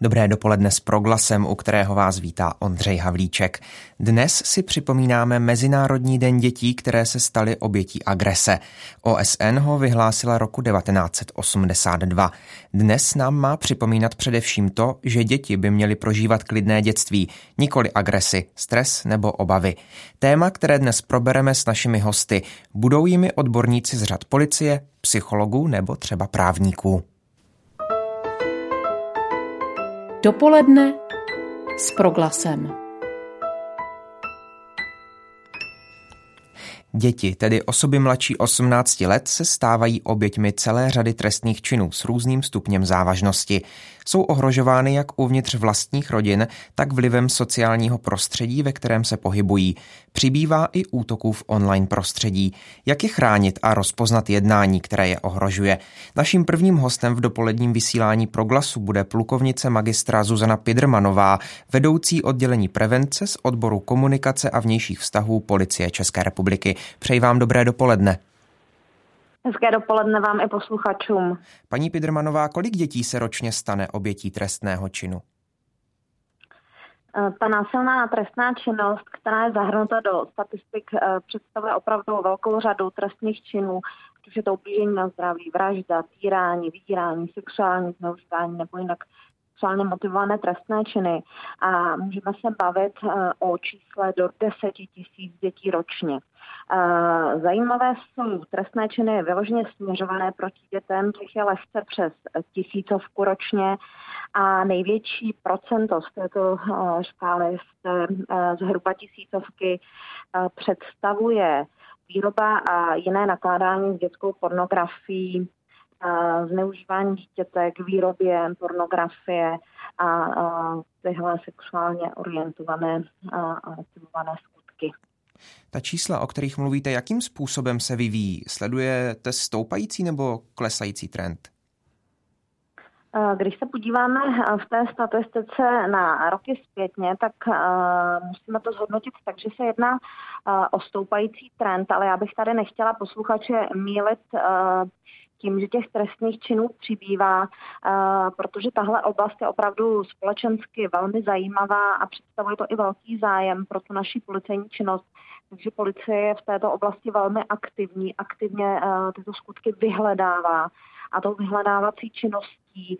Dobré dopoledne s proglasem, u kterého vás vítá Ondřej Havlíček. Dnes si připomínáme Mezinárodní den dětí, které se staly obětí agrese. OSN ho vyhlásila roku 1982. Dnes nám má připomínat především to, že děti by měly prožívat klidné dětství, nikoli agresy, stres nebo obavy. Téma, které dnes probereme s našimi hosty, budou jimi odborníci z řad policie, psychologů nebo třeba právníků. Dopoledne s proglasem. Děti, tedy osoby mladší 18 let, se stávají oběťmi celé řady trestných činů s různým stupněm závažnosti jsou ohrožovány jak uvnitř vlastních rodin, tak vlivem sociálního prostředí, ve kterém se pohybují. Přibývá i útoků v online prostředí. Jak je chránit a rozpoznat jednání, které je ohrožuje? Naším prvním hostem v dopoledním vysílání Proglasu bude plukovnice magistra Zuzana Pidrmanová, vedoucí oddělení prevence z odboru komunikace a vnějších vztahů Policie České republiky. Přeji vám dobré dopoledne. Hezké dopoledne vám i posluchačům. Paní Pidrmanová, kolik dětí se ročně stane obětí trestného činu? Eh, ta násilná trestná činnost, která je zahrnuta do statistik, eh, představuje opravdu velkou řadu trestných činů, protože to ublížení na zdraví, vražda, týrání, vydírání, sexuální zneužívání nebo jinak sexuálně motivované trestné činy a můžeme se bavit eh, o čísle do 10 tisíc dětí ročně. Eh, zajímavé jsou trestné činy vyloženě směřované proti dětem, těch je lehce přes tisícovku ročně a největší procento z této eh, škály z zhruba tisícovky představuje výroba a jiné nakládání s dětskou pornografií zneužívání dítěte k výrobě pornografie a, a tyhle sexuálně orientované a motivované skutky. Ta čísla, o kterých mluvíte, jakým způsobem se vyvíjí? Sledujete stoupající nebo klesající trend? Když se podíváme v té statistice na roky zpětně, tak musíme to zhodnotit tak, že se jedná o stoupající trend, ale já bych tady nechtěla posluchače mílit tím, že těch trestných činů přibývá, protože tahle oblast je opravdu společensky velmi zajímavá a představuje to i velký zájem pro tu naši policejní činnost. Takže policie je v této oblasti velmi aktivní, aktivně tyto skutky vyhledává a tou vyhledávací činností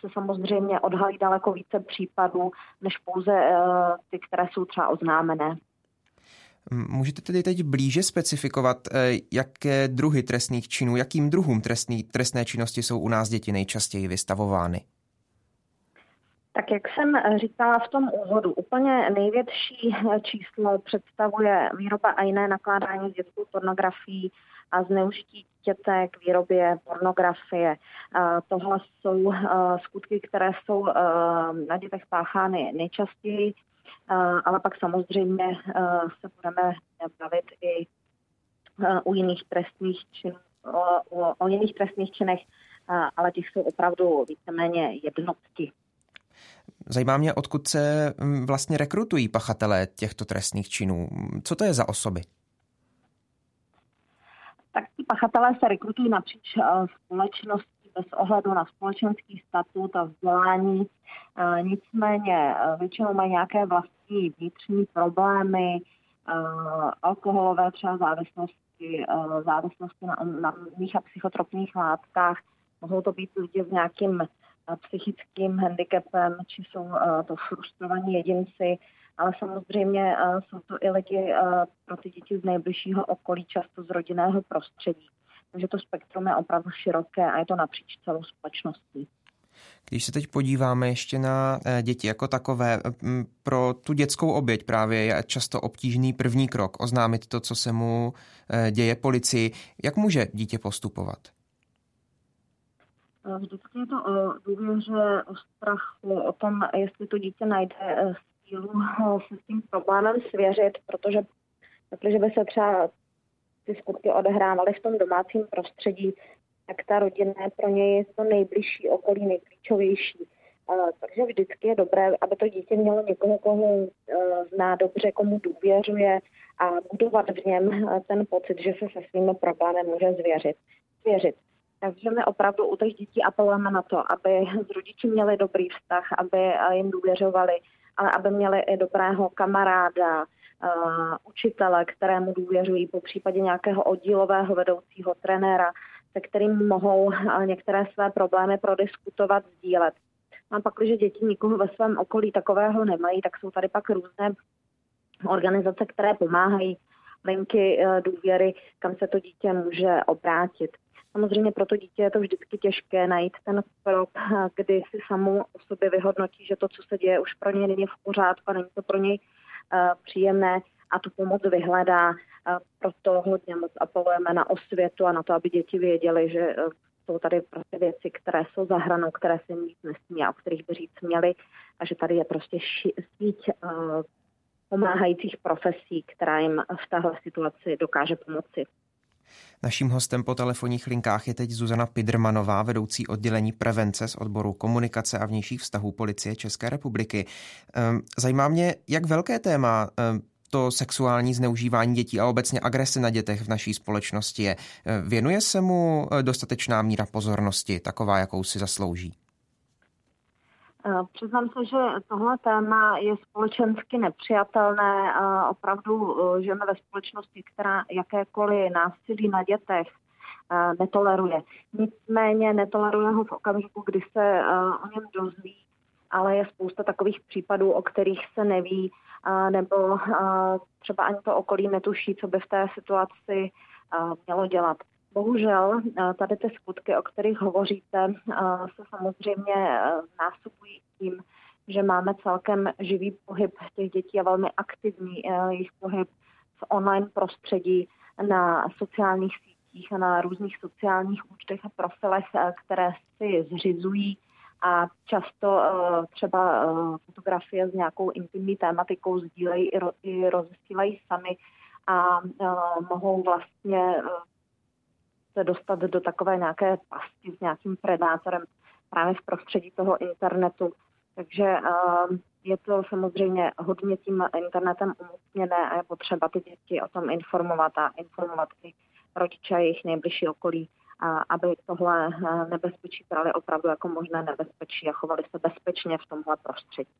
se samozřejmě odhalí daleko více případů, než pouze ty, které jsou třeba oznámené. Můžete tedy teď blíže specifikovat, eh, jaké druhy trestných činů, jakým druhům trestný, trestné činnosti jsou u nás děti nejčastěji vystavovány? Tak jak jsem říkala v tom úvodu, úplně největší číslo představuje výroba a jiné nakládání s dětskou pornografií a zneužití dítěte k výrobě pornografie. Tohle jsou eh, skutky, které jsou eh, na dětech páchány nejčastěji ale pak samozřejmě se budeme bavit i u jiných trestných činů, o, o, o jiných trestných činech, ale těch jsou opravdu víceméně jednotky. Zajímá mě, odkud se vlastně rekrutují pachatelé těchto trestných činů. Co to je za osoby? Tak ti pachatelé se rekrutují napříč společností bez ohledu na společenský statut a vzdělání. E, nicméně e, většinou mají nějaké vlastní vnitřní problémy, e, alkoholové třeba závislosti, závislosti na, na a psychotropních látkách. Mohou to být lidi s nějakým psychickým handicapem, či jsou to frustrovaní jedinci, ale samozřejmě jsou to i lidi pro ty děti z nejbližšího okolí, často z rodinného prostředí. Takže to spektrum je opravdu široké a je to napříč celou společností. Když se teď podíváme ještě na eh, děti jako takové, pro tu dětskou oběť právě je často obtížný první krok oznámit to, co se mu eh, děje policii. Jak může dítě postupovat? Eh, vždycky je to o důvěře, o strachu, o tom, jestli to dítě najde sílu se s tím problémem svěřit, protože protože by se třeba ty skutky odehrávaly v tom domácím prostředí, tak ta rodina je pro něj to nejbližší okolí, nejklíčovější. Takže vždycky je dobré, aby to dítě mělo někoho, koho zná dobře, komu důvěřuje a budovat v něm ten pocit, že se se svými problémy může zvěřit. zvěřit. Takže my opravdu u těch dětí apelujeme na to, aby s rodiči měli dobrý vztah, aby jim důvěřovali, ale aby měli i dobrého kamaráda, učitele, kterému důvěřují, po případě nějakého oddílového vedoucího trenéra, se kterým mohou uh, některé své problémy prodiskutovat, sdílet. A pak, když děti nikoho ve svém okolí takového nemají, tak jsou tady pak různé organizace, které pomáhají, linky uh, důvěry, kam se to dítě může obrátit. Samozřejmě pro to dítě je to vždycky těžké najít ten krok, kdy si samou o sobě vyhodnotí, že to, co se děje, už pro něj není v pořádku a není to pro něj příjemné a tu pomoc vyhledá. Uh, proto hodně moc apelujeme na osvětu a na to, aby děti věděli, že uh, jsou tady prostě věci, které jsou za hranou, které se nic nesmí a o kterých by říct měli a že tady je prostě síť pomáhajících profesí, která jim v téhle situaci dokáže pomoci. Naším hostem po telefonních linkách je teď Zuzana Pidrmanová, vedoucí oddělení prevence z odboru komunikace a vnějších vztahů policie České republiky. Ehm, zajímá mě, jak velké téma ehm, to sexuální zneužívání dětí a obecně agrese na dětech v naší společnosti je. Ehm, věnuje se mu eh, dostatečná míra pozornosti, taková, jakou si zaslouží? Eh, přiznám se, že tohle téma je společensky nepřijatelné. Opravdu eh, žijeme ve společnosti, která jakékoliv násilí na dětech eh, netoleruje. Nicméně netoleruje ho v okamžiku, kdy se o něm dozví, ale je spousta takových případů, o kterých se neví, nebo třeba ani to okolí netuší, co by v té situaci mělo dělat. Bohužel eh, tady ty skutky, o kterých hovoříte, eh, se samozřejmě eh, násobují tím, že máme celkem živý pohyb těch dětí a velmi aktivní jejich pohyb v online prostředí na sociálních sítích a na různých sociálních účtech a profilech, které si zřizují a často třeba fotografie s nějakou intimní tématikou sdílejí i rozesílají sami a mohou vlastně se dostat do takové nějaké pasti s nějakým predátorem právě v prostředí toho internetu. Takže uh, je to samozřejmě hodně tím internetem umocněné a je potřeba ty děti o tom informovat a informovat i rodiče a jejich nejbližší okolí, aby tohle eh, nebezpečí brali opravdu jako možné nebezpečí a chovali se bezpečně v tomhle prostředí.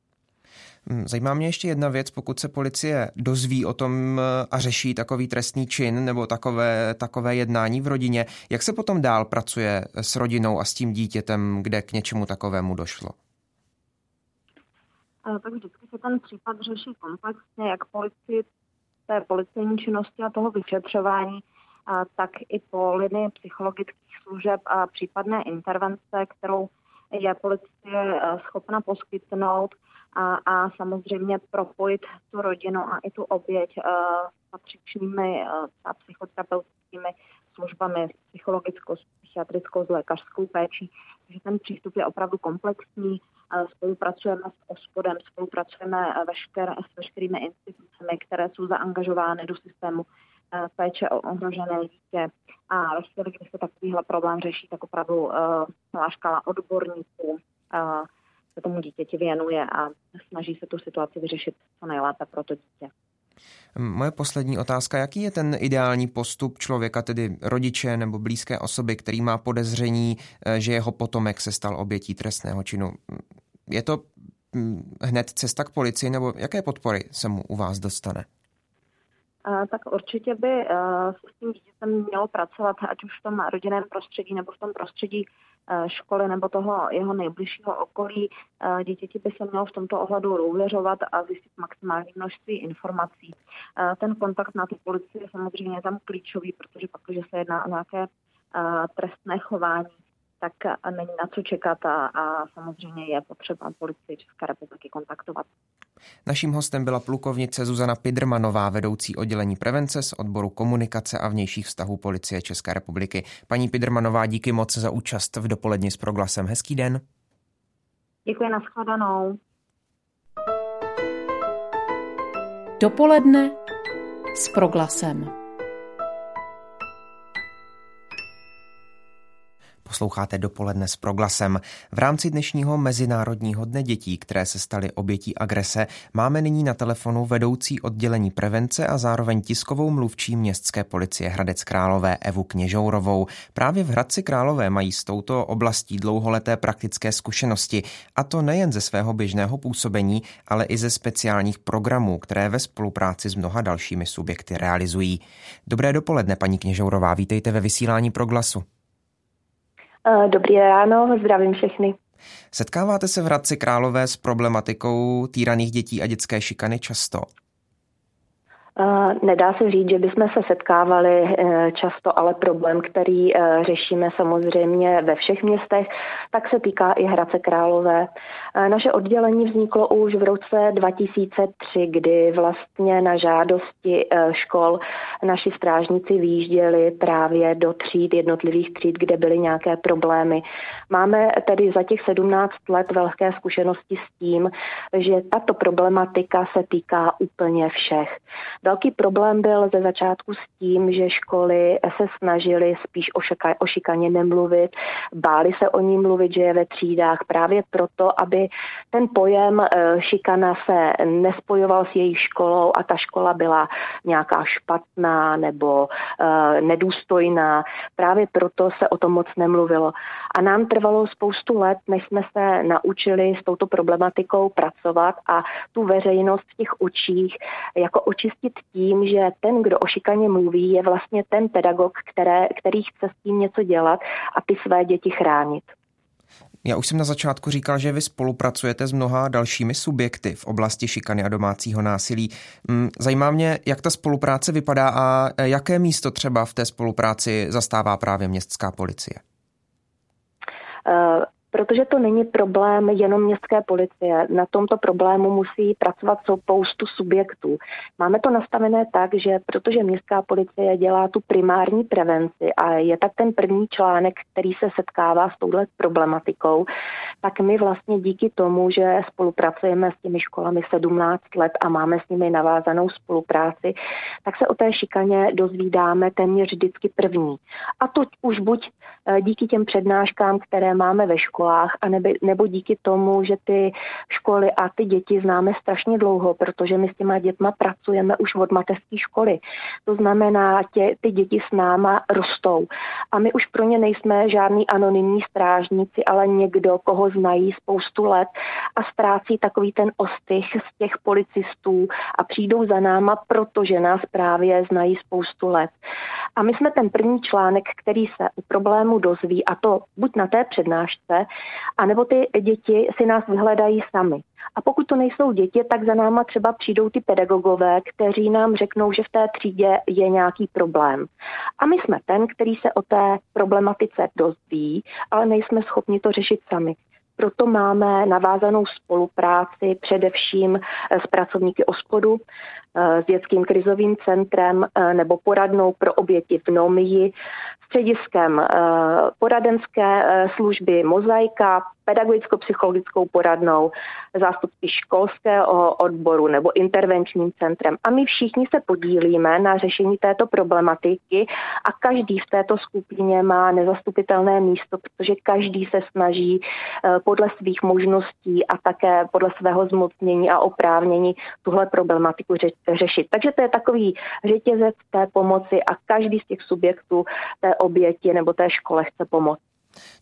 Hm, zajímá mě ještě jedna věc, pokud se policie dozví o tom eh, a řeší takový trestný čin nebo takové, takové jednání v rodině, jak se potom dál pracuje s rodinou a s tím dítětem, kde k něčemu takovému došlo? Tak vždycky se ten případ řeší komplexně, jak policii, té policejní činnosti a toho vyšetřování, tak i po linii psychologických služeb a případné intervence, kterou je policie eh, schopna poskytnout a, a samozřejmě propojit tu rodinu a i tu oběť uh, s patřičnými uh, psychoterapeutickými službami, s psychologickou, s psychiatrickou, s lékařskou péčí. Takže ten přístup je opravdu komplexní. Uh, spolupracujeme s OSPODem, spolupracujeme vešker, s veškerými institucemi, které jsou zaangažovány do systému uh, péče o ohrožené dítě. A ve chvíli, kdy se takovýhle problém řeší, tak opravdu uh, celá škála odborníků, uh, se tomu dítěti věnuje a snaží se tu situaci vyřešit co nejlépe pro to dítě. Moje poslední otázka, jaký je ten ideální postup člověka, tedy rodiče nebo blízké osoby, který má podezření, eh, že jeho potomek se stal obětí trestného činu? Je to hm, hned cesta k policii nebo jaké podpory se mu u vás dostane? tak určitě by eh, s tím dítětem mělo pracovat, ať už v tom rodinném prostředí nebo v tom prostředí školy nebo toho jeho nejbližšího okolí. Eh, dítěti by se mělo v tomto ohledu důvěřovat a zjistit maximální množství informací. Eh, ten kontakt na tu policii je samozřejmě tam klíčový, protože pak, když se jedná o nějaké trestné chování, tak není na co čekat a, a samozřejmě je potřeba policii České republiky kontaktovat. Naším hostem byla plukovnice Zuzana Pidrmanová, vedoucí oddělení prevence z odboru komunikace a vnějších vztahů policie České republiky. Paní Pidrmanová, díky moc za účast v dopoledni s proglasem. Hezký den. Děkuji, nashledanou. Dopoledne s proglasem. Posloucháte dopoledne s proglasem. V rámci dnešního Mezinárodního dne dětí, které se staly obětí agrese, máme nyní na telefonu vedoucí oddělení prevence a zároveň tiskovou mluvčí městské policie Hradec Králové Evu Kněžourovou. Právě v Hradci Králové mají s touto oblastí dlouholeté praktické zkušenosti, a to nejen ze svého běžného působení, ale i ze speciálních programů, které ve spolupráci s mnoha dalšími subjekty realizují. Dobré dopoledne, paní Kněžourová, vítejte ve vysílání proglasu. Eh, dobrý ráno, zdravím všechny. Setkáváte se v Hradci Králové s problematikou týraných dětí a dětské šikany často? Nedá se říct, že bychom se setkávali eh, často, ale problém, který eh, řešíme samozřejmě ve všech městech, tak se týká i Hradce Králové. Eh, naše oddělení vzniklo už v roce 2003, kdy vlastně na žádosti škol naši strážníci výjížděli právě do tříd, jednotlivých tříd, kde byly nějaké problémy. Máme tedy za těch 17 let velké zkušenosti s tím, že tato problematika se týká úplně všech. Velký problém byl ze začátku s tím, že školy se snažily spíš o, šika, o šikaně nemluvit, báli se o ní mluvit, že je ve třídách právě proto, aby ten pojem eh, šikana se nespojoval s její školou a ta škola byla nějaká špatná nebo uh, nedůstojná. Právě proto se o tom moc nemluvilo. A nám trvalo spoustu let, než jsme se naučili s touto problematikou pracovat a tu veřejnost v těch očích jako očistit tím, že ten, kdo o šikaně mluví, je vlastně ten pedagog, které, který chce s tím něco dělat a ty své děti chránit. Já už jsem na začátku říkal, že vy spolupracujete s mnoha dalšími subjekty v oblasti šikany a domácího násilí. Mm, zajímá mě, jak ta spolupráce vypadá a jaké místo třeba v té spolupráci zastává právě městská policie. Protože to není problém jenom městské policie. Na tomto problému musí pracovat spoustu subjektů. Máme to nastavené tak, že protože městská policie dělá tu primární prevenci a je tak ten první článek, který se setkává s touhle problematikou, tak my vlastně díky tomu, že spolupracujeme s těmi školami 17 let a máme s nimi navázanou spolupráci, tak se o té šikaně dozvídáme téměř vždycky první. A to už buď eh, díky těm přednáškám, které máme ve škole, školách, a nebe, nebo díky tomu, že ty školy a ty děti známe strašně dlouho, protože my s těma dětma pracujeme už od mateřské školy. To znamená, tě, ty děti s náma rostou. A my už pro ně nejsme žádný anonymní strážníci, ale někdo, koho znají spoustu let a ztrácí takový ten ostych z těch policistů a přijdou za náma, protože nás právě znají spoustu let. A my jsme ten první článek, který se u problému dozví, a to buď na té přednášce, anebo ty děti si nás vyhledají sami. A pokud to nejsou děti, tak za náma třeba přijdou ty pedagogové, kteří nám řeknou, že v té třídě je nějaký problém. A my jsme ten, který se o té problematice dozví, ale nejsme schopni to řešit sami. Proto máme navázanou spolupráci především s pracovníky OSPODu, s dětským krizovým centrem nebo poradnou pro oběti v Nomii, střediskem poradenské služby Mozaika, pedagogicko-psychologickou poradnou, zástupci školského odboru nebo intervenčním centrem. A my všichni se podílíme na řešení této problematiky a každý v této skupině má nezastupitelné místo, protože každý se snaží eh, podle svých možností a také podle svého zmocnění a oprávnění tuhle problematiku řešit. Takže to je takový řetězec té pomoci a každý z těch subjektů té oběti nebo té škole chce pomoct.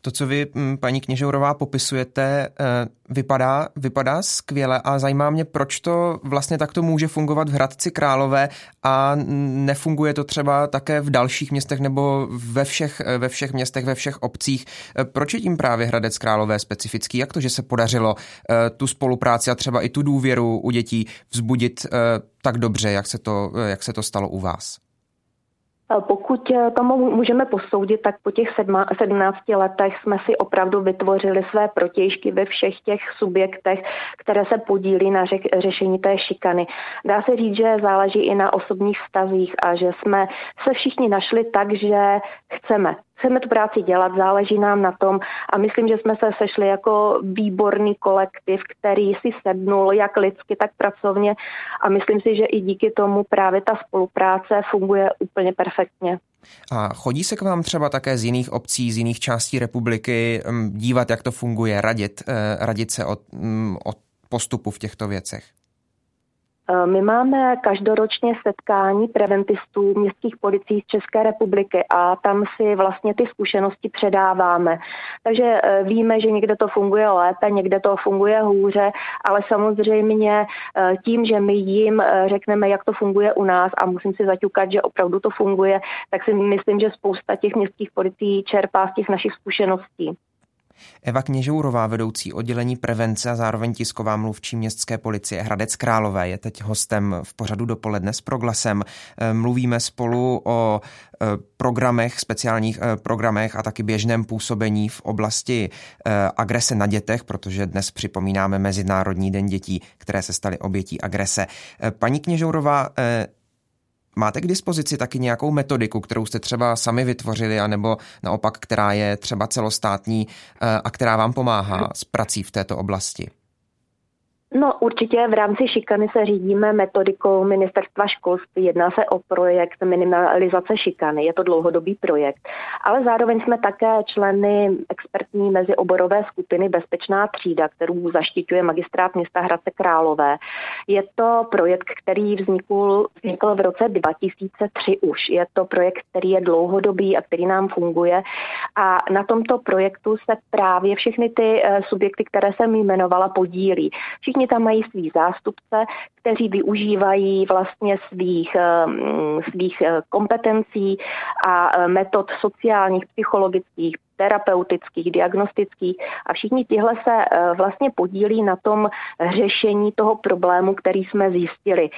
To, co vy, mm, paní Kněžourová, popisujete, eh, vypadá, vypadá skvěle a zajímá mě, proč to vlastně takto může fungovat v Hradci Králové a nefunguje to třeba také v dalších městech nebo ve všech, eh, ve všech městech, ve všech obcích. Eh, proč je tím právě Hradec Králové specifický? Jak to, že se podařilo tu spolupráci a třeba i tu důvěru u dětí vzbudit tak dobře, jak se to, jak se to stalo u vás? Pokud eh, tomu můžeme posoudit, tak po těch 17 letech jsme si opravdu vytvořili své protějšky ve všech těch subjektech, které se podílí na řešení té šikany. Dá se říct, že záleží i na osobních vztazích a že jsme se všichni našli tak, že chceme chceme tu práci dělat, záleží nám na tom a myslím, že jsme se sešli jako výborný kolektiv, který si sednul jak lidsky, tak pracovně a myslím si, že i díky tomu právě ta spolupráce funguje úplně perfektně. A chodí se k vám třeba také z jiných obcí, z jiných částí republiky mm, dívat, jak to funguje, radit, eh, radit se o, mm, o postupu v těchto věcech? Eh, my máme každoročně setkání preventistů městských policií z České republiky a tam si vlastně ty zkušenosti předáváme. Takže eh, víme, že někde to funguje lépe, někde to funguje hůře, ale samozřejmě eh, tím, že my jim řekneme, jak to funguje u nás a musím si zaťukat, že opravdu to funguje, tak si myslím, že spousta těch městských policií čerpá z těch našich zkušeností. Eva Kněžourová, vedoucí oddělení prevence a zároveň tisková mluvčí městské policie Hradec Králové, je teď hostem v pořadu dopoledne s proglasem. Eh, mluvíme spolu o eh, programech, speciálních eh, programech a taky běžném působení v oblasti agrese na dětech, protože dnes připomínáme Mezinárodní den dětí, které se staly obětí agrese. Paní Kněžourová, Máte k dispozici taky nějakou metodiku, kterou jste třeba sami vytvořili, anebo naopak, která je třeba celostátní eh, a která vám pomáhá s prací v této oblasti? No určitě v rámci šikany se řídíme metodikou ministerstva školství. Jedná se o projekt minimalizace šikany. Je to dlouhodobý projekt. Ale zároveň jsme také členy expertní mezioborové skupiny Bezpečná třída, kterou zaštiťuje magistrát města Hradce Králové. Je to projekt, který vznikl, vznikl v roce 2003 už. Je to projekt, který je dlouhodobý a který nám funguje. A na tomto projektu se právě všechny ty eh, subjekty, které jsem jmenovala, podílí. Všichni Všichni tam mají svý zástupce, kteří využívají vlastně svých, ehm, svých eh, kompetencí a eh, metod sociálních, psychologických, terapeutických, diagnostických a všichni tihle se eh, vlastně podílí na tom řešení toho problému, který jsme zjistili.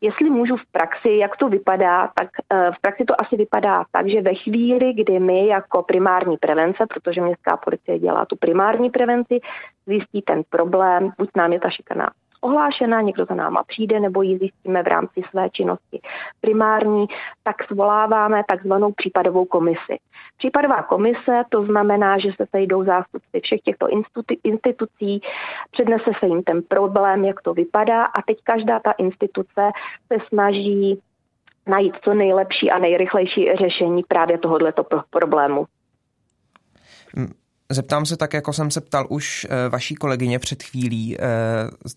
Jestli můžu v praxi, jak to vypadá, tak v praxi to asi vypadá tak, že ve chvíli, kdy my jako primární prevence, protože městská policie dělá tu primární prevenci, zjistí ten problém, buď nám je ta šikana ohlášena, někdo za náma přijde nebo ji zjistíme v rámci své činnosti primární, tak svoláváme takzvanou případovou komisi. Případová komise to znamená, že se sejdou zástupci všech těchto institucí, přednese se jim ten problém, jak to vypadá a teď každá ta instituce se snaží najít co nejlepší a nejrychlejší řešení právě tohoto problému. Zeptám se tak, jako jsem se ptal už eh, vaší kolegyně před chvílí, eh,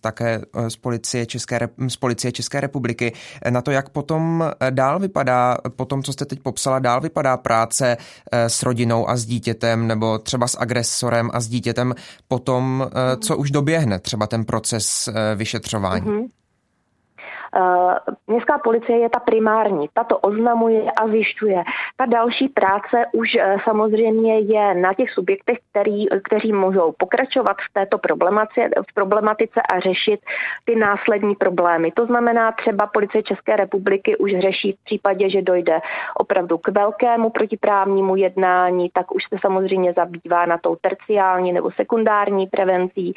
také eh, z policie České, z policie České republiky, na to, jak potom dál vypadá, po tom, co jste teď popsala, dál vypadá práce s rodinou a s dítětem, nebo třeba s agresorem a s dítětem, potom, co už doběhne třeba ten proces vyšetřování. Mm-hmm. Eh, městská policie je ta primární, ta to oznamuje a zjišťuje. Ta další práce už eh, samozřejmě je na těch subjektech, který, kteří můžou pokračovat v této problematice, v problematice a řešit ty následní problémy. To znamená třeba policie České republiky už řeší v případě, že dojde opravdu k velkému protiprávnímu jednání, tak už se samozřejmě zabývá na tou terciální nebo sekundární prevencí.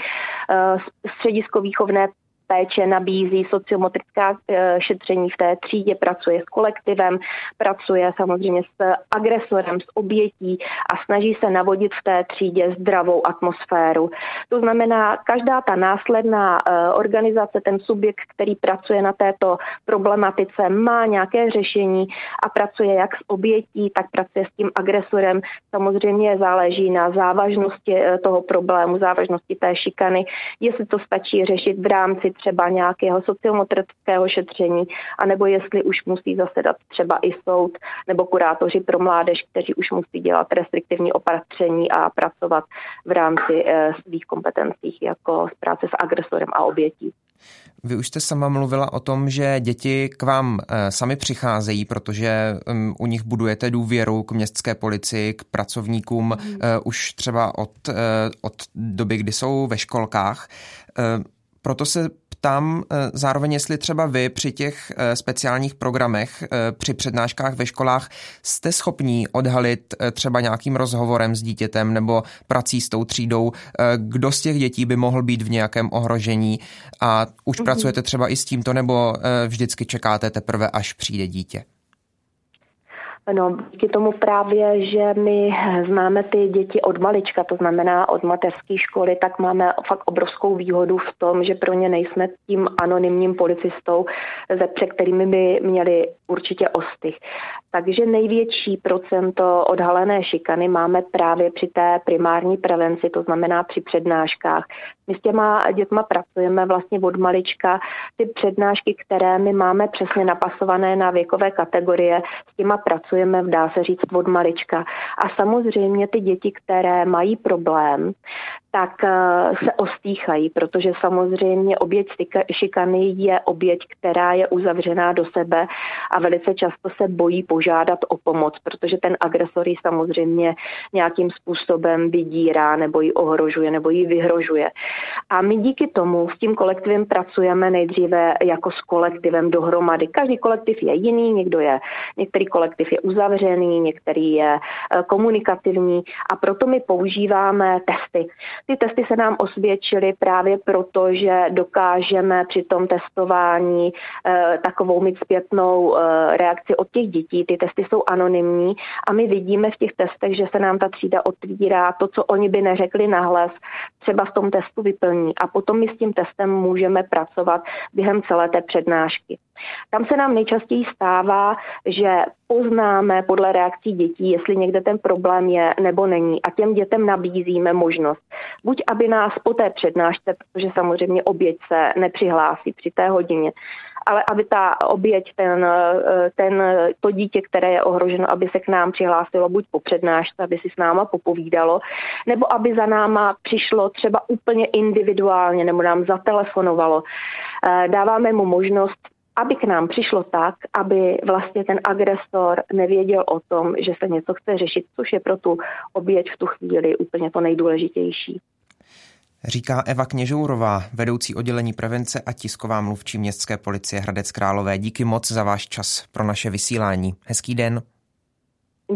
Eh, středisko výchovné péče nabízí sociomotrická eh, šetření v té třídě, pracuje s kolektivem, pracuje samozřejmě s agresorem, s obětí a snaží se navodit v té třídě zdravou atmosféru. To znamená, každá ta následná eh, organizace, ten subjekt, který pracuje na této problematice, má nějaké řešení a pracuje jak s obětí, tak pracuje s tím agresorem. Samozřejmě záleží na závažnosti eh, toho problému, závažnosti té šikany, jestli to stačí řešit v rámci třeba nějakého sociomotrického šetření, anebo jestli už musí zasedat třeba i soud nebo kurátoři pro mládež, kteří už musí dělat restriktivní opatření a pracovat v rámci eh, svých kompetencí jako z práce s agresorem a obětí. Vy už jste sama mluvila o tom, že děti k vám eh, sami přicházejí, protože um, u nich budujete důvěru k městské policii, k pracovníkům mm. už třeba od, od doby, kdy jsou ve školkách. Proto se ptám eh, zároveň, jestli třeba vy při těch eh, speciálních programech, eh, při přednáškách ve školách jste schopní odhalit třeba nějakým rozhovorem s dítětem nebo prací s tou třídou, kdo z těch dětí by mohl být v nějakém ohrožení a už mm-hmm. pracujete třeba i s tímto nebo vždycky čekáte teprve, až přijde dítě? No, díky tomu právě, že my známe ty děti od malička, to znamená od mateřské školy, tak máme fakt obrovskou výhodu v tom, že pro ně nejsme tím anonymním policistou, ze před kterými by měli určitě ostych. Takže největší procento odhalené šikany máme právě při té primární prevenci, to znamená při přednáškách. My s těma dětma pracujeme vlastně od malička. Ty přednášky, které my máme přesně napasované na věkové kategorie, s těma pracujeme, dá se říct, od malička. A samozřejmě ty děti, které mají problém, tak eh, se ostýchají, protože samozřejmě oběť šikany je oběť, která je uzavřená do sebe a velice často se bojí požádat o pomoc, protože ten agresor ji samozřejmě nějakým způsobem vydírá nebo ji ohrožuje nebo ji vyhrožuje. A my díky tomu s tím kolektivem pracujeme nejdříve jako s kolektivem dohromady. Každý kolektiv je jiný, někdo je, některý kolektiv je uzavřený, některý je eh, komunikativní a proto my používáme testy. Ty testy se nám osvědčily právě proto, že dokážeme při tom testování e, takovou mít zpětnou e, reakci od těch dětí. Ty testy jsou anonymní a my vidíme v těch testech, že se nám ta třída otvírá. To, co oni by neřekli nahlas, třeba v tom testu vyplní a potom my s tím testem můžeme pracovat během celé té přednášky. Tam se nám nejčastěji stává, že poznáme podle reakcí dětí, jestli někde ten problém je nebo není a těm dětem nabízíme možnost. Buď aby nás po té přednášce, protože samozřejmě oběť se nepřihlásí při té hodině, ale aby ta oběť, ten, ten, to dítě, které je ohroženo, aby se k nám přihlásilo buď po přednášce, aby si s náma popovídalo, nebo aby za náma přišlo třeba úplně individuálně, nebo nám zatelefonovalo. Eh, dáváme mu možnost aby k nám přišlo tak, aby vlastně ten agresor nevěděl o tom, že se něco chce řešit, což je pro tu oběť v tu chvíli úplně to nejdůležitější. Říká Eva Kněžourová, vedoucí oddělení prevence a tisková mluvčí městské policie Hradec Králové. Díky moc za váš čas pro naše vysílání. Hezký den.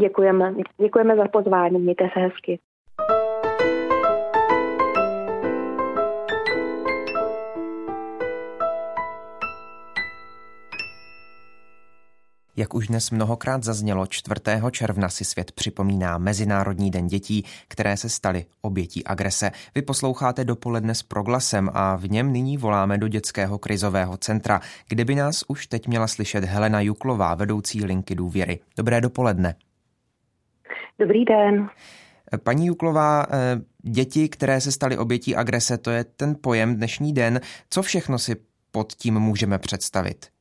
Děkujeme. Děkujeme za pozvání. Mějte se hezky. Jak už dnes mnohokrát zaznělo, 4. června si svět připomíná Mezinárodní den dětí, které se staly obětí agrese. Vy posloucháte dopoledne s proglasem a v něm nyní voláme do dětského krizového centra, kde by nás už teď měla slyšet Helena Juklová, vedoucí linky důvěry. Dobré dopoledne. Dobrý den. Paní Juklová, eh, děti, které se staly obětí agrese, to je ten pojem dnešní den. Co všechno si pod tím můžeme představit?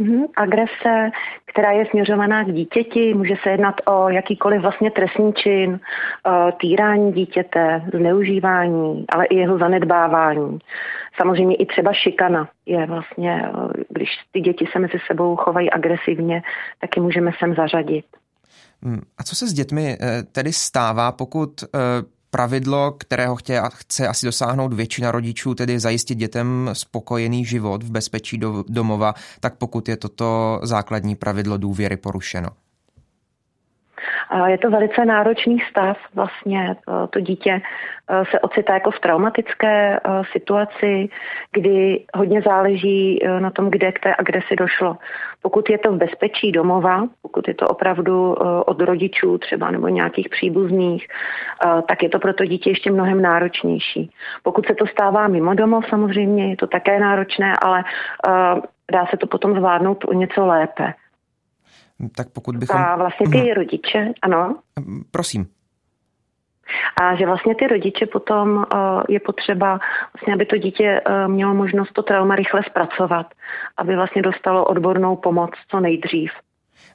Mm-hmm. Agrese, která je směřovaná k dítěti, může se jednat o jakýkoliv vlastně trestní čin, týrání dítěte, zneužívání, ale i jeho zanedbávání. Samozřejmě i třeba šikana je vlastně, když ty děti se mezi sebou chovají agresivně, taky můžeme sem zařadit. Hmm. A co se s dětmi eh, tedy stává, pokud eh, pravidlo, kterého chce, chce asi dosáhnout většina rodičů, tedy zajistit dětem spokojený život v bezpečí do, domova, tak pokud je toto základní pravidlo důvěry porušeno. Je to velice náročný stav. Vlastně to, to dítě e, se ocitá jako v traumatické e, situaci, kdy hodně záleží na tom, kde k té agresi došlo. Pokud je to v bezpečí domova, pokud je to opravdu od rodičů třeba nebo nějakých příbuzných, tak je to pro to dítě ještě mnohem náročnější. Pokud se to stává mimo domov, samozřejmě je to také náročné, ale dá se to potom zvládnout o něco lépe. Tak pokud bychom... A vlastně ty hmm. rodiče, ano. Prosím. A že vlastně ty rodiče potom uh, je potřeba, vlastně, aby to dítě uh, mělo možnost to trauma rychle zpracovat, aby vlastně dostalo odbornou pomoc co nejdřív.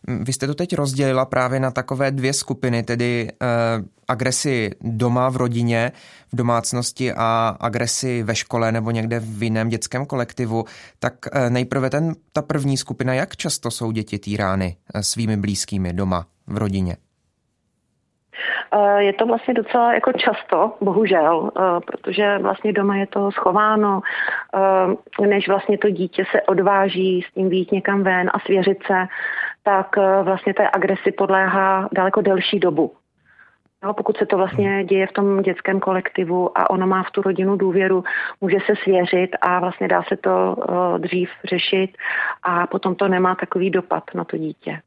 Vy jste to teď rozdělila právě na takové dvě skupiny, tedy eh, agresi doma v rodině, v domácnosti a agresi ve škole nebo někde v jiném dětském kolektivu. Tak eh, nejprve ten, ta první skupina, jak často jsou děti týrány eh, svými blízkými doma v rodině? Eh, je to vlastně docela jako často, bohužel, eh, protože vlastně doma je to schováno, eh, než vlastně to dítě se odváží s tím být někam ven a svěřit se, tak vlastně té agresi podléhá daleko delší dobu. No, pokud se to vlastně děje v tom dětském kolektivu a ono má v tu rodinu důvěru, může se svěřit a vlastně dá se to dřív řešit a potom to nemá takový dopad na to dítě.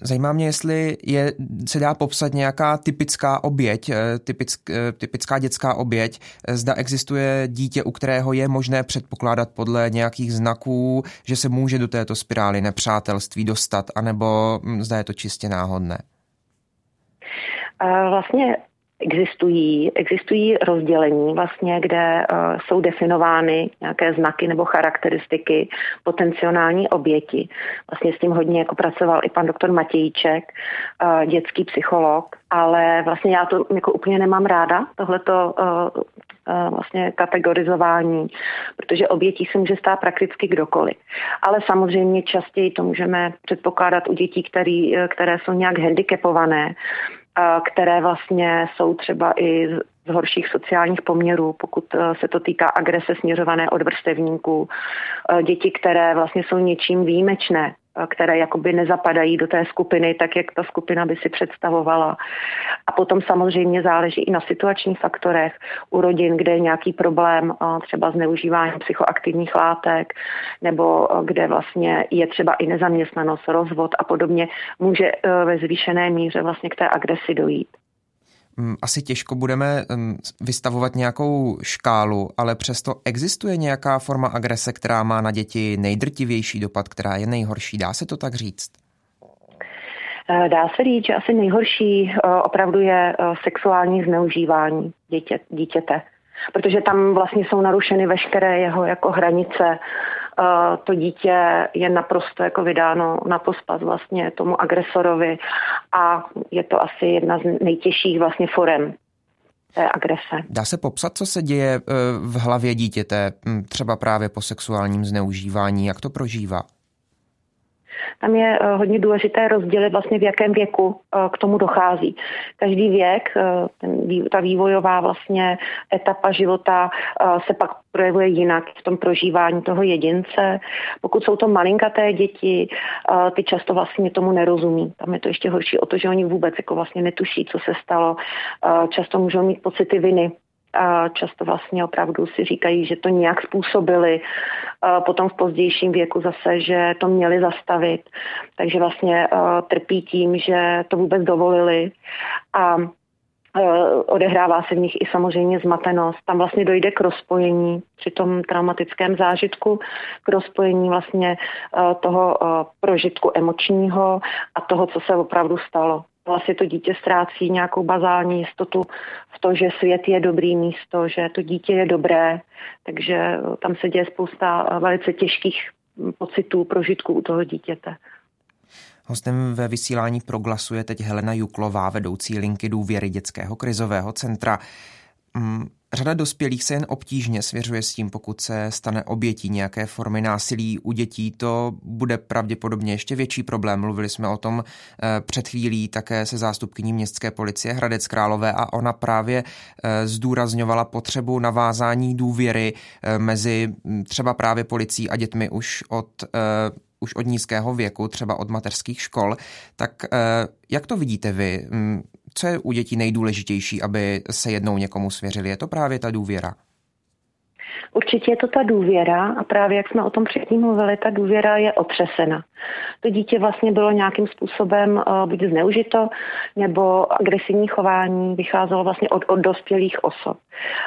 Zajímá mě, jestli je, se dá popsat nějaká typická oběť, eh, typick, eh, typická dětská oběť. Zda existuje dítě, u kterého je možné předpokládat podle nějakých znaků, že se může do této spirály nepřátelství dostat, anebo hm, zda je to čistě náhodné? Vlastně Existují, existují rozdělení, vlastně, kde uh, jsou definovány nějaké znaky nebo charakteristiky potenciální oběti. Vlastně s tím hodně jako pracoval i pan doktor Matějíček, uh, dětský psycholog, ale vlastně já to jako úplně nemám ráda, tohleto uh, vlastně kategorizování, protože obětí se může stát prakticky kdokoliv. Ale samozřejmě častěji to můžeme předpokládat u dětí, který, které jsou nějak handicapované, které vlastně jsou třeba i z horších sociálních poměrů, pokud e, se to týká agrese směřované od vrstevníků, e, děti, které vlastně jsou něčím výjimečné, které jakoby nezapadají do té skupiny, tak jak ta skupina by si představovala. A potom samozřejmě záleží i na situačních faktorech u rodin, kde je nějaký problém třeba zneužívání psychoaktivních látek, nebo kde vlastně je třeba i nezaměstnanost, rozvod a podobně, může e, ve zvýšené míře vlastně k té agresi dojít. Mm, asi těžko budeme mm, vystavovat nějakou škálu, ale přesto existuje nějaká forma agrese, která má na děti nejdrtivější dopad, která je nejhorší. Dá se to tak říct? Eh, dá se říct, že asi nejhorší eh, opravdu je eh, sexuální zneužívání dítě, dítěte, protože tam vlastně jsou narušeny veškeré jeho jako hranice to dítě je naprosto jako vydáno na pospas vlastně tomu agresorovi a je to asi jedna z nejtěžších vlastně forem té agrese. Dá se popsat, co se děje e, v hlavě dítěte, třeba právě po sexuálním zneužívání, jak to prožívá? Tam je eh, hodně důležité rozdělit vlastně v jakém věku eh, k tomu dochází. Každý věk, eh, ten, ta vývojová vlastně etapa života se pak projevuje jinak v tom prožívání toho jedince. Pokud jsou to malinkaté děti, ty často vlastně tomu nerozumí. Tam je to ještě horší o to, že oni vůbec jako vlastně netuší, co se stalo. Často můžou mít pocity viny a často vlastně opravdu si říkají, že to nějak způsobili. Potom v pozdějším věku zase, že to měli zastavit. Takže vlastně trpí tím, že to vůbec dovolili. A odehrává se v nich i samozřejmě zmatenost. Tam vlastně dojde k rozpojení při tom traumatickém zážitku, k rozpojení vlastně toho prožitku emočního a toho, co se opravdu stalo vlastně to dítě ztrácí nějakou bazální jistotu v to, že svět je dobrý místo, že to dítě je dobré, takže tam se děje spousta velice těžkých pocitů, prožitků u toho dítěte. Hostem ve vysílání Proglasu je teď Helena Juklová, vedoucí linky důvěry dětského krizového centra. Mm, Řada dospělých se jen obtížně svěřuje s tím, pokud se stane obětí nějaké formy násilí u dětí, to bude pravděpodobně ještě větší problém. Mluvili jsme o tom eh, před chvílí také se zástupkyní městské policie Hradec Králové a ona právě eh, zdůrazňovala potřebu navázání důvěry eh, mezi hm, třeba právě policií a dětmi už od už od nízkého věku, třeba od mateřských škol. Tak jak to vidíte vy? Hm, co je u dětí nejdůležitější, aby se jednou někomu svěřili? Je to právě ta důvěra? Určitě je to ta důvěra a právě jak jsme o tom předtím mluvili, ta důvěra je otřesena. To dítě vlastně bylo nějakým způsobem uh, buď zneužito, nebo agresivní chování vycházelo vlastně od, od dospělých osob.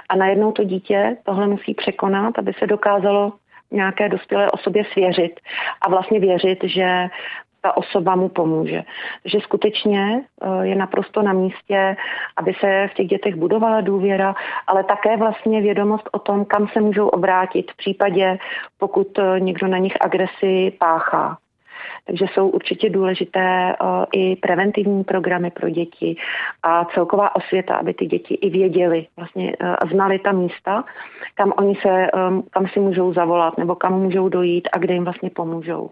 A najednou to dítě tohle musí překonat, aby se dokázalo nějaké dospělé osobě svěřit a vlastně věřit, že ta osoba mu pomůže. Takže skutečně eh, je naprosto na místě, aby se v těch dětech budovala důvěra, ale také vlastně vědomost o tom, kam se můžou obrátit v případě, pokud eh, někdo na nich agresi páchá. Takže jsou určitě důležité uh, i preventivní programy pro děti a celková osvěta, aby ty děti i věděli, vlastně uh, znali ta místa, kam oni se, um, kam si můžou zavolat nebo kam můžou dojít a kde jim vlastně pomůžou.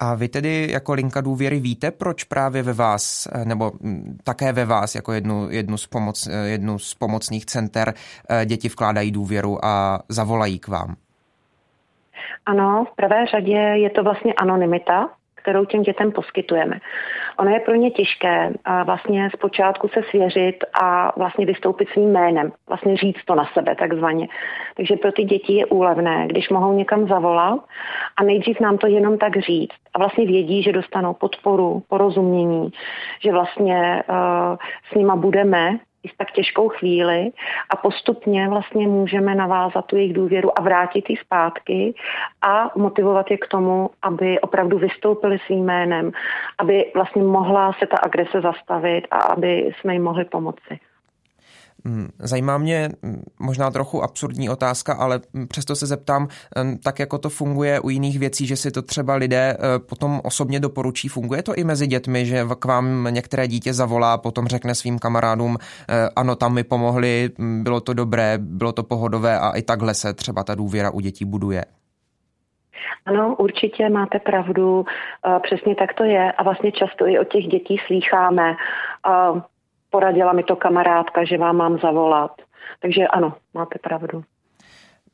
A vy tedy jako linka důvěry víte, proč právě ve vás, eh, nebo hm, také ve vás jako jednu, jednu, z, pomoc, eh, jednu z pomocných center eh, děti vkládají důvěru a zavolají k vám? Ano, v prvé řadě je to vlastně anonymita, kterou těm dětem poskytujeme. Ono je pro ně těžké vlastně zpočátku se svěřit a vlastně vystoupit svým jménem, vlastně říct to na sebe takzvaně. Takže pro ty děti je úlevné, když mohou někam zavolat a nejdřív nám to jenom tak říct a vlastně vědí, že dostanou podporu, porozumění, že vlastně uh, s nima budeme v tak těžkou chvíli a postupně vlastně můžeme navázat tu jejich důvěru a vrátit ji zpátky a motivovat je k tomu, aby opravdu vystoupili svým jménem, aby vlastně mohla se ta agrese zastavit a aby jsme jim mohli pomoci. Mm, zajímá mě mm, možná trochu absurdní otázka, ale přesto se zeptám, mm, tak jako to funguje u jiných věcí, že si to třeba lidé eh, potom osobně doporučí. Funguje to i mezi dětmi, že k vám některé dítě zavolá, potom řekne svým kamarádům, eh, ano, tam mi pomohli, bylo to dobré, bylo to pohodové a i takhle se třeba ta důvěra u dětí buduje. Ano, určitě máte pravdu, eh, přesně tak to je a vlastně často i od těch dětí slýcháme poradila mi to kamarádka, že vám mám zavolat. Takže ano, máte pravdu.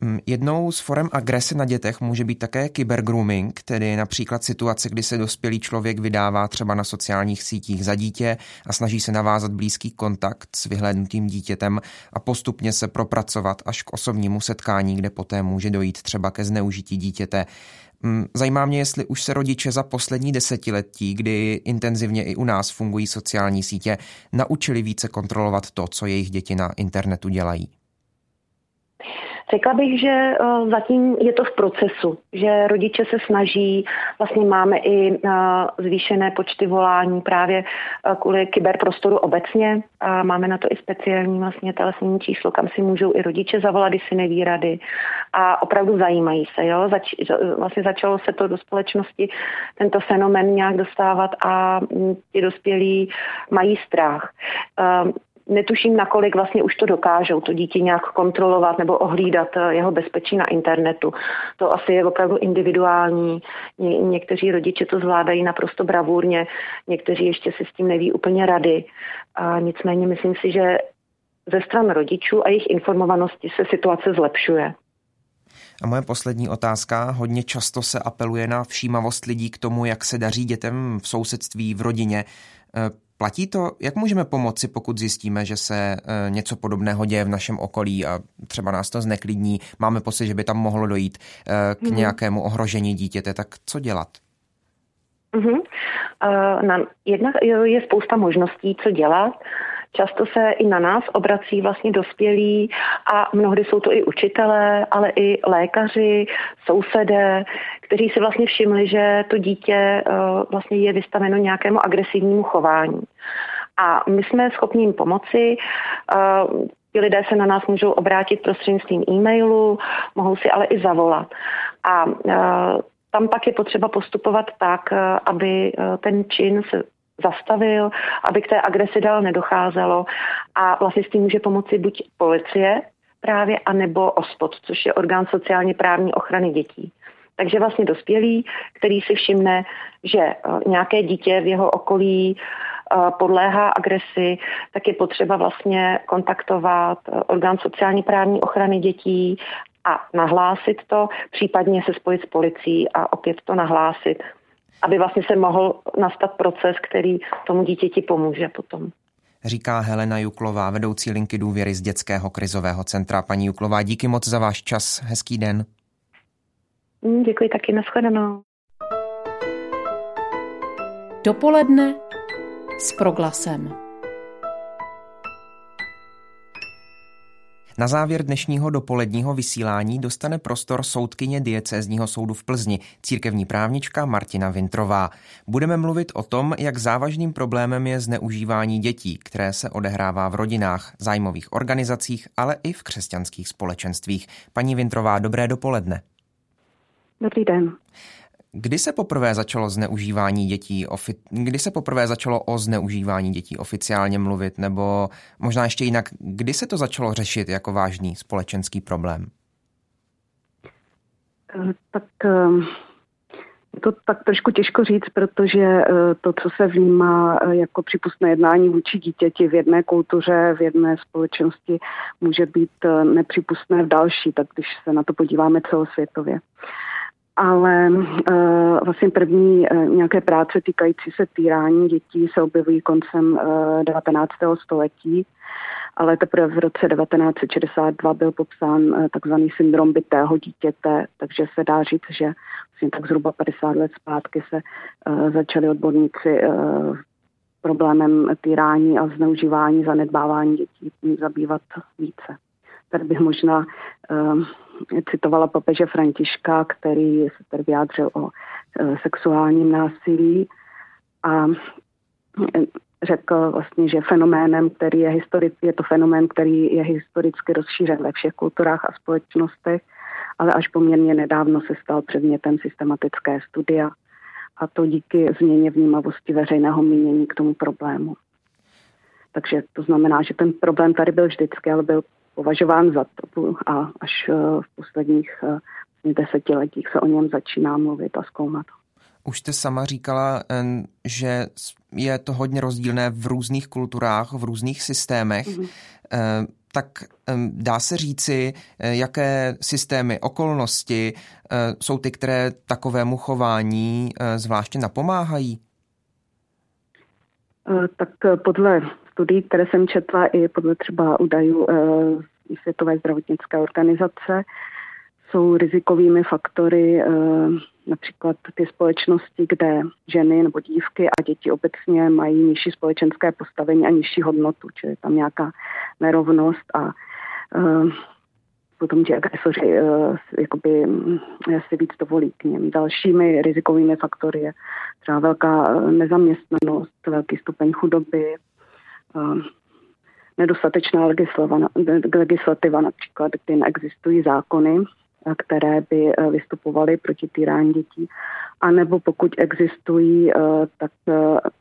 Mm, jednou z forem agrese na dětech může být také kybergrooming, tedy například situace, kdy se dospělý člověk vydává třeba na sociálních sítích za dítě a snaží se navázat blízký kontakt s vyhlédnutým dítětem a postupně se propracovat až k osobnímu setkání, kde poté může dojít třeba ke zneužití dítěte. Mm, zajímá mě, jestli už se rodiče za poslední desetiletí, kdy intenzivně i u nás fungují sociální sítě, naučili více kontrolovat to, co jejich děti na internetu dělají. Řekla bych, že eh, zatím je to v procesu, že rodiče se snaží, vlastně máme i eh, zvýšené počty volání právě eh, kvůli kyberprostoru obecně. A máme na to i speciální vlastně telefonní číslo, kam si můžou i rodiče zavolat, když si neví rady. A opravdu zajímají se. Jo? Zač, vlastně začalo se to do společnosti tento fenomen nějak dostávat a mm, ti dospělí mají strach netuším, nakolik vlastně už to dokážou, to dítě nějak kontrolovat nebo ohlídat eh, jeho bezpečí na internetu. To asi je opravdu individuální. Ně, někteří rodiče to zvládají naprosto bravurně, někteří ještě si s tím neví úplně rady. A nicméně myslím si, že ze stran rodičů a jejich informovanosti se situace zlepšuje. A moje poslední otázka. Hodně často se apeluje na všímavost lidí k tomu, jak se daří dětem v sousedství, v rodině. Platí to, jak můžeme pomoci, pokud zjistíme, že se e, něco podobného děje v našem okolí a třeba nás to zneklidní, máme pocit, že by tam mohlo dojít e, k mm-hmm. nějakému ohrožení dítěte, tak co dělat? Mm-hmm. Uh, na, jednak je spousta možností, co dělat. Často se i na nás obrací vlastně dospělí a mnohdy jsou to i učitelé, ale i lékaři, sousedé, kteří si vlastně všimli, že to dítě eh, vlastně je vystaveno nějakému agresivnímu chování. A my jsme schopni jim pomoci. Eh, ti lidé se na nás můžou obrátit prostřednictvím e-mailu, mohou si ale i zavolat. A eh, tam pak je potřeba postupovat tak, aby ten čin se zastavil, aby k té agresi dál nedocházelo a vlastně s tím může pomoci buď policie právě, anebo OSPOD, což je orgán sociálně právní ochrany dětí. Takže vlastně dospělý, který si všimne, že eh, nějaké dítě v jeho okolí eh, podléhá agresi, tak je potřeba vlastně kontaktovat eh, orgán sociální právní ochrany dětí a nahlásit to, případně se spojit s policií a opět to nahlásit aby vlastně se mohl nastat proces, který tomu dítěti pomůže potom. Říká Helena Juklová, vedoucí linky důvěry z Dětského krizového centra. Paní Juklová, díky moc za váš čas. Hezký den. Mm, děkuji taky, nashledanou. Dopoledne s proglasem. Na závěr dnešního dopoledního vysílání dostane prostor soudkyně diecézního soudu v Plzni, církevní právnička Martina Vintrová. Budeme mluvit o tom, jak závažným problémem je zneužívání dětí, které se odehrává v rodinách, zájmových organizacích, ale i v křesťanských společenstvích. Paní Vintrová, dobré dopoledne. Dobrý den. Kdy se poprvé začalo zneužívání dětí, kdy se poprvé začalo o zneužívání dětí oficiálně mluvit, nebo možná ještě jinak, kdy se to začalo řešit jako vážný společenský problém? Eh, tak je to tak trošku těžko říct, protože eh, to, co se vnímá eh, jako přípustné jednání vůči dítěti v jedné kultuře, v jedné společnosti, může být nepřípustné v další, tak když se na to podíváme celosvětově. Ale uh, vlastně první uh, nějaké práce týkající se týrání dětí se objevují koncem uh, 19. století, ale teprve v roce 1962 byl popsán uh, takzvaný syndrom bytého dítěte, takže se dá říct, že vlastně tak zhruba 50 let zpátky se uh, začali odborníci uh, problémem týrání a zneužívání, zanedbávání dětí zabývat více. Tady bych možná uh, citovala papeže Františka, který se tady vyjádřil o uh, sexuálním násilí a eh, řekl vlastně, že fenoménem, který je historic, je to fenomén, který je historicky rozšířen ve všech kulturách a společnostech, ale až poměrně nedávno se stal předmětem systematické studia a to díky změně vnímavosti veřejného mínění k tomu problému. Takže to znamená, že ten problém tady byl vždycky, ale byl považován za to a až eh, v posledních eh, desetiletích se o něm začíná mluvit a zkoumat. Už jste sama říkala, že je to hodně rozdílné v různých kulturách, v různých systémech. Mm-hmm. Tak dá se říci, eh, jaké systémy, okolnosti jsou ty, které takovému chování zvláště napomáhají? Tak podle studií, které jsem četla i podle třeba údajů eh, Světové zdravotnické organizace, jsou rizikovými faktory eh, například ty společnosti, kde ženy nebo dívky a děti obecně mají nižší společenské postavení a nižší hodnotu, čili tam nějaká nerovnost a eh, potom ti agresoři jakoby si víc dovolí k něm. Dalšími rizikovými faktory je třeba velká nezaměstnanost, velký stupeň chudoby, nedostatečná legislativa, například, kdy neexistují zákony, které by e, vystupovaly proti týrání dětí, a nebo pokud existují, e, tak e,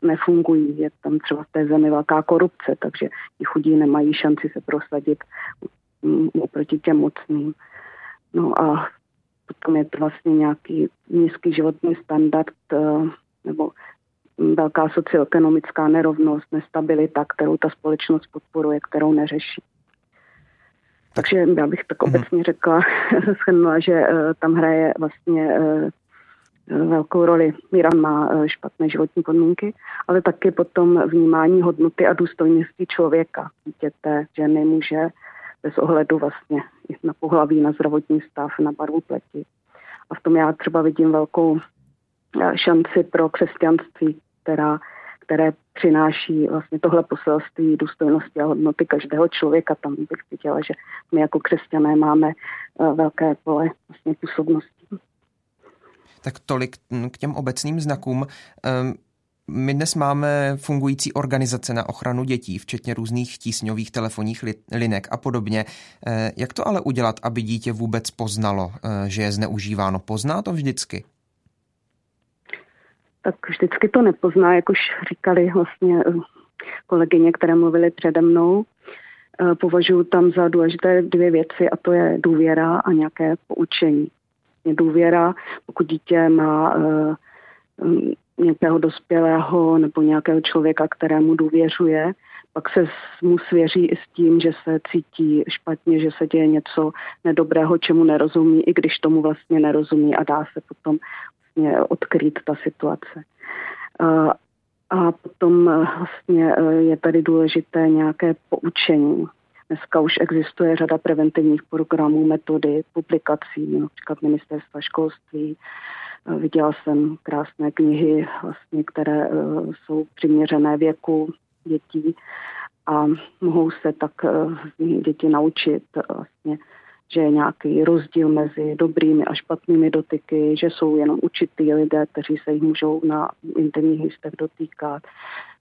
nefungují. Je tam třeba v té zemi velká korupce, takže ti chudí nemají šanci se prosadit proti těm mocným. No a potom je to vlastně nějaký nízký životní standard nebo velká socioekonomická nerovnost, nestabilita, kterou ta společnost podporuje, kterou neřeší. Takže já bych tak mhm. obecně řekla, shrnula, že uh, tam hraje vlastně uh, velkou roli. Míran má uh, špatné životní podmínky, ale taky potom vnímání hodnoty a důstojnosti člověka, dítěte, ženy, muže, bez ohledu vlastně na pohlaví, na zdravotní stav, na barvu pleti. A v tom já třeba vidím velkou šanci pro křesťanství, která, které přináší vlastně tohle poselství důstojnosti a hodnoty každého člověka. Tam bych cítila, že my jako křesťané máme eh, velké pole vlastně působnosti. Tak tolik k těm obecným znakům. Ehm, my dnes máme fungující organizace na ochranu dětí, včetně různých tísňových telefonních linek a podobně. Eh, jak to ale udělat, aby dítě vůbec poznalo, eh, že je zneužíváno? Pozná to vždycky? Tak vždycky to nepozná, jak už říkali vlastně eh, kolegyně, které mluvily přede mnou. Eh, považuji tam za důležité dvě věci a to je důvěra a nějaké poučení. Důvěra, pokud dítě má uh, nějakého dospělého nebo nějakého člověka, kterému důvěřuje, pak se mu svěří i s tím, že se cítí špatně, že se děje něco nedobrého, čemu nerozumí, i když tomu vlastně nerozumí a dá se potom vlastně odkrýt ta situace. A potom e, vlastně e, je tady důležité nějaké poučení. Dneska už existuje řada preventivních programů, metody, publikací, například ministerstva školství. E, viděla jsem krásné knihy, vlastně, které jsou přiměřené věku dětí a mohou se tak děti naučit vlastně že je nějaký rozdíl mezi dobrými a špatnými dotyky, že jsou jenom určitý lidé, kteří se jich můžou na intimních místech dotýkat,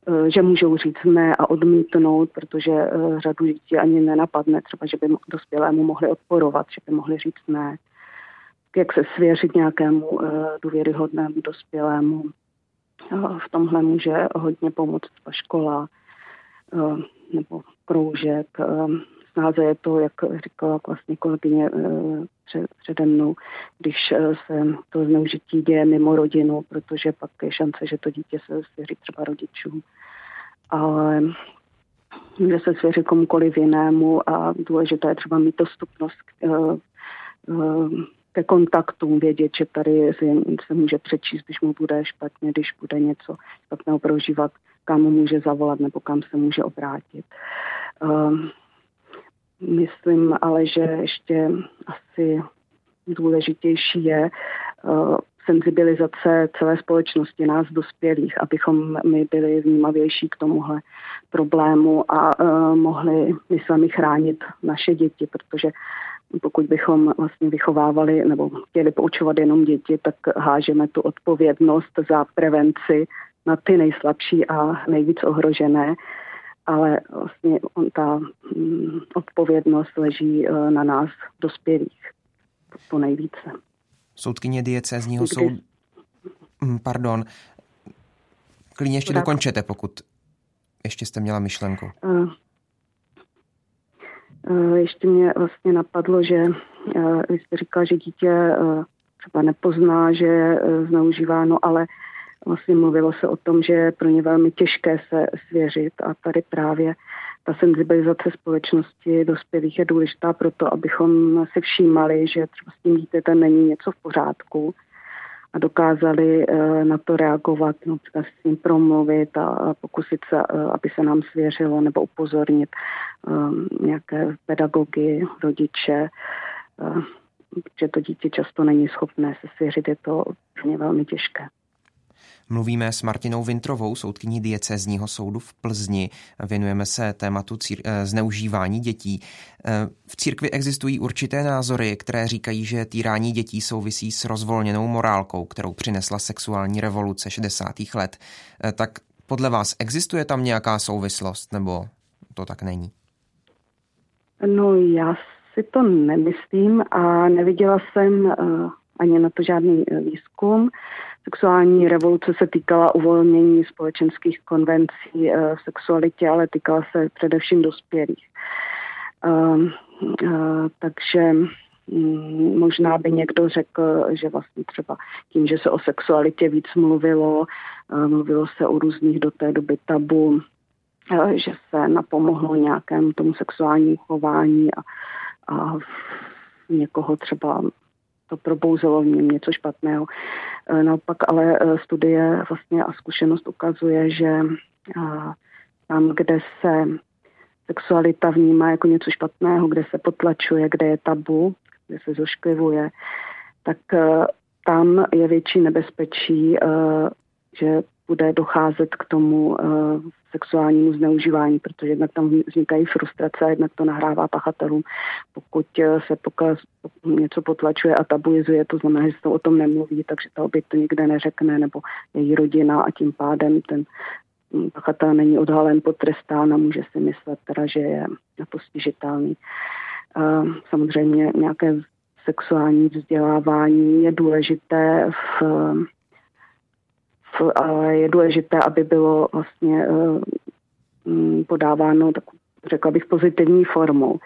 eh, že můžou říct ne a odmítnout, protože eh, řadu dětí ani nenapadne, třeba, že by dospělému mohli odporovat, že by mohli říct ne. Jak se svěřit nějakému eh, důvěryhodnému dospělému. V tomhle může hodně pomoct škola nebo kroužek, snáze je to, jak říkala vlastně kolegyně eh, přede mnou, když eh, se to zneužití děje mimo rodinu, protože pak je šance, že to dítě se svěří třeba rodičům. Ale může se svěřit komukoliv jinému a důležité je třeba mít dostupnost k, eh, ke kontaktům, vědět, že tady se může přečíst, když mu bude špatně, když bude něco špatného prožívat, kam může zavolat nebo kam se může obrátit. Um, myslím ale, že ještě asi důležitější je uh, senzibilizace celé společnosti, nás dospělých, abychom my byli vnímavější k tomuhle problému a uh, mohli my sami chránit naše děti, protože pokud bychom vlastně vychovávali nebo chtěli poučovat jenom děti, tak hážeme tu odpovědnost za prevenci na ty nejslabší a nejvíc ohrožené, ale vlastně on, ta mm, odpovědnost leží uh, na nás dospělých po nejvíce. Soudkyně diecézního soudu... Mm, pardon. Klidně ještě tak. dokončete, pokud ještě jste měla myšlenku. Uh, uh, ještě mě vlastně napadlo, že uh, vy jste říkala, že dítě třeba nepozná, že je zneužíváno, ale vlastně mluvilo se o tom, že je pro ně velmi těžké se svěřit a tady právě ta senzibilizace společnosti dospělých je důležitá proto, abychom si všímali, že třeba s tím dítětem není něco v pořádku a dokázali eh, na to reagovat, například s ním promluvit a pokusit se, eh, aby se nám svěřilo nebo upozornit eh, nějaké pedagogy, rodiče, že to dítě často není schopné se svěřit, je to velmi těžké. Mluvíme s Martinou Vintrovou, soudkyní diecezního soudu v Plzni. Věnujeme se tématu cír- eh, zneužívání dětí. Eh, v církvi existují určité názory, které říkají, že týrání dětí souvisí s rozvolněnou morálkou, kterou přinesla sexuální revoluce 60. let. Eh, tak podle vás existuje tam nějaká souvislost, nebo to tak není? No já si to nemyslím a neviděla jsem ani na to žádný výzkum. Sexuální revoluce se týkala uvolnění společenských konvencí eh, v sexualitě, ale týkala se především dospělých. Ehm, eh, takže mm, možná by někdo řekl, že vlastně třeba tím, že se o sexualitě víc mluvilo, eh, mluvilo se o různých do té doby tabu, že se napomohlo nějakému tomu sexuálnímu chování a, a někoho třeba to probouzelo v něm něco špatného. E, naopak ale e, studie vlastně a zkušenost ukazuje, že tam, kde se sexualita vnímá jako něco špatného, kde se potlačuje, kde je tabu, kde se zošklivuje, tak e, tam je větší nebezpečí, že bude docházet k tomu uh, sexuálnímu zneužívání, protože jednak tam vznikají frustrace, jednak to nahrává pachatelům. Pokud uh, se pokaz, něco potlačuje a tabuizuje, to znamená, že se to o tom nemluví, takže ta oběť to nikde neřekne, nebo její rodina a tím pádem ten hm, pachatel není odhalen, potrestán a může si myslet teda, že je postižitelný. Uh, samozřejmě nějaké sexuální vzdělávání je důležité v ale je důležité, aby bylo vlastně eh, mm, podáváno, tak řekla bych, pozitivní formou,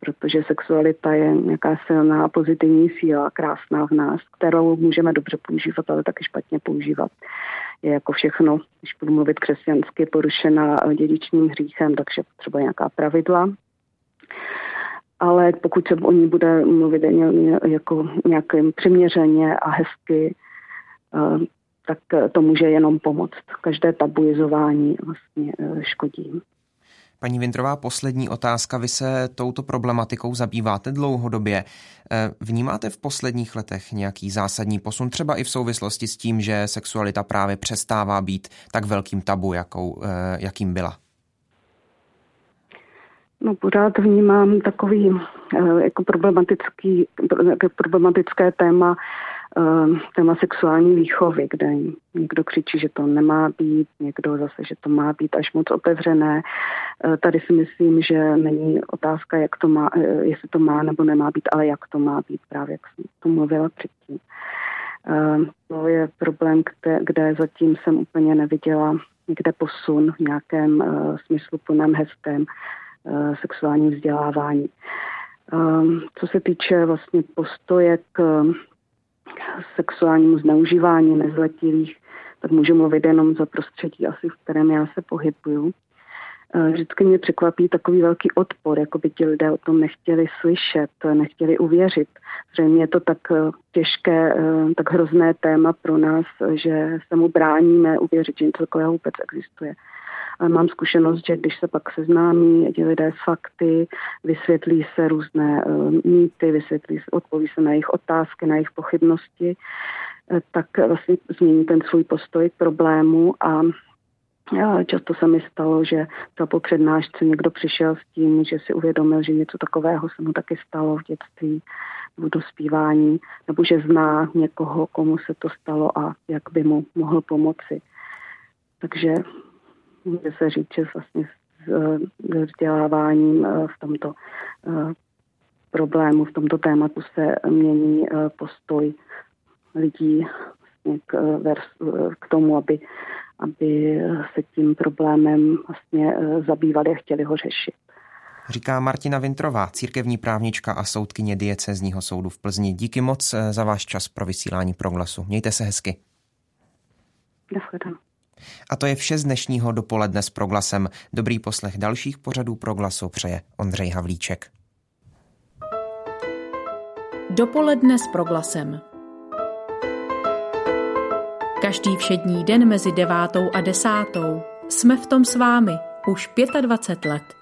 protože sexualita je nějaká silná pozitivní síla, krásná v nás, kterou můžeme dobře používat, ale taky špatně používat. Je jako všechno, když budu mluvit křesťansky, porušená dědičním hříchem, takže potřeba nějaká pravidla. Ale pokud se o ní bude mluvit jako nějakým přiměřeně a hezky, eh, tak eh, to může jenom pomoct. Každé tabuizování vlastně eh, škodí. Paní Vintrová, poslední otázka. Vy se touto problematikou zabýváte dlouhodobě. Eh, vnímáte v posledních letech nějaký zásadní posun, třeba i v souvislosti s tím, že sexualita právě přestává být tak velkým tabu, jakou, jakým byla? No pořád vnímám takový jako problematický, jako problematické téma téma sexuální výchovy, kde někdo křičí, že to nemá být, někdo zase, že to má být až moc otevřené. Ehm, tady si myslím, že není otázka, jak to má, eh, jestli to má nebo nemá být, ale jak to má být, právě jak jsem to mluvila předtím. Ehm, to je problém, kde, kde zatím jsem úplně neviděla někde posun v nějakém uh, smyslu plném hezkém uh, sexuálním vzdělávání. Um, co se týče vlastně postoje k sexuálnímu zneužívání nezletilých, tak můžu mluvit jenom za prostředí asi, v kterém já se pohybuju. vždycky mě překvapí takový velký odpor, jako by ti lidé o tom nechtěli slyšet, nechtěli uvěřit. Zřejmě je to tak těžké, tak hrozné téma pro nás, že se mu bráníme uvěřit, že něco takového vůbec existuje. Mám zkušenost, že když se pak seznámí ti lidé fakty, vysvětlí se různé mýty, vysvětlí odpoví se na jejich otázky, na jejich pochybnosti, tak vlastně změní ten svůj postoj k problému a já, často se mi stalo, že to po přednášce někdo přišel s tím, že si uvědomil, že něco takového se mu taky stalo v dětství nebo dospívání, nebo že zná někoho, komu se to stalo a jak by mu mohl pomoci. Takže může se říct, že vlastně s vzděláváním eh, v tomto eh, problému, v tomto tématu se mění eh, postoj lidí vlastně k, k tomu, aby aby se tím problémem vlastně eh, zabývali a chtěli ho řešit. Říká Martina Vintrová, církevní právnička a soudkyně diecezního soudu v Plzni. Díky moc eh, za váš čas pro vysílání proglasu. Mějte se hezky. A to je vše z dnešního dopoledne s proglasem. Dobrý poslech dalších pořadů proglasu přeje Ondřej Havlíček. Dopoledne s proglasem. Každý všední den mezi devátou a desátou jsme v tom s vámi už 25 let.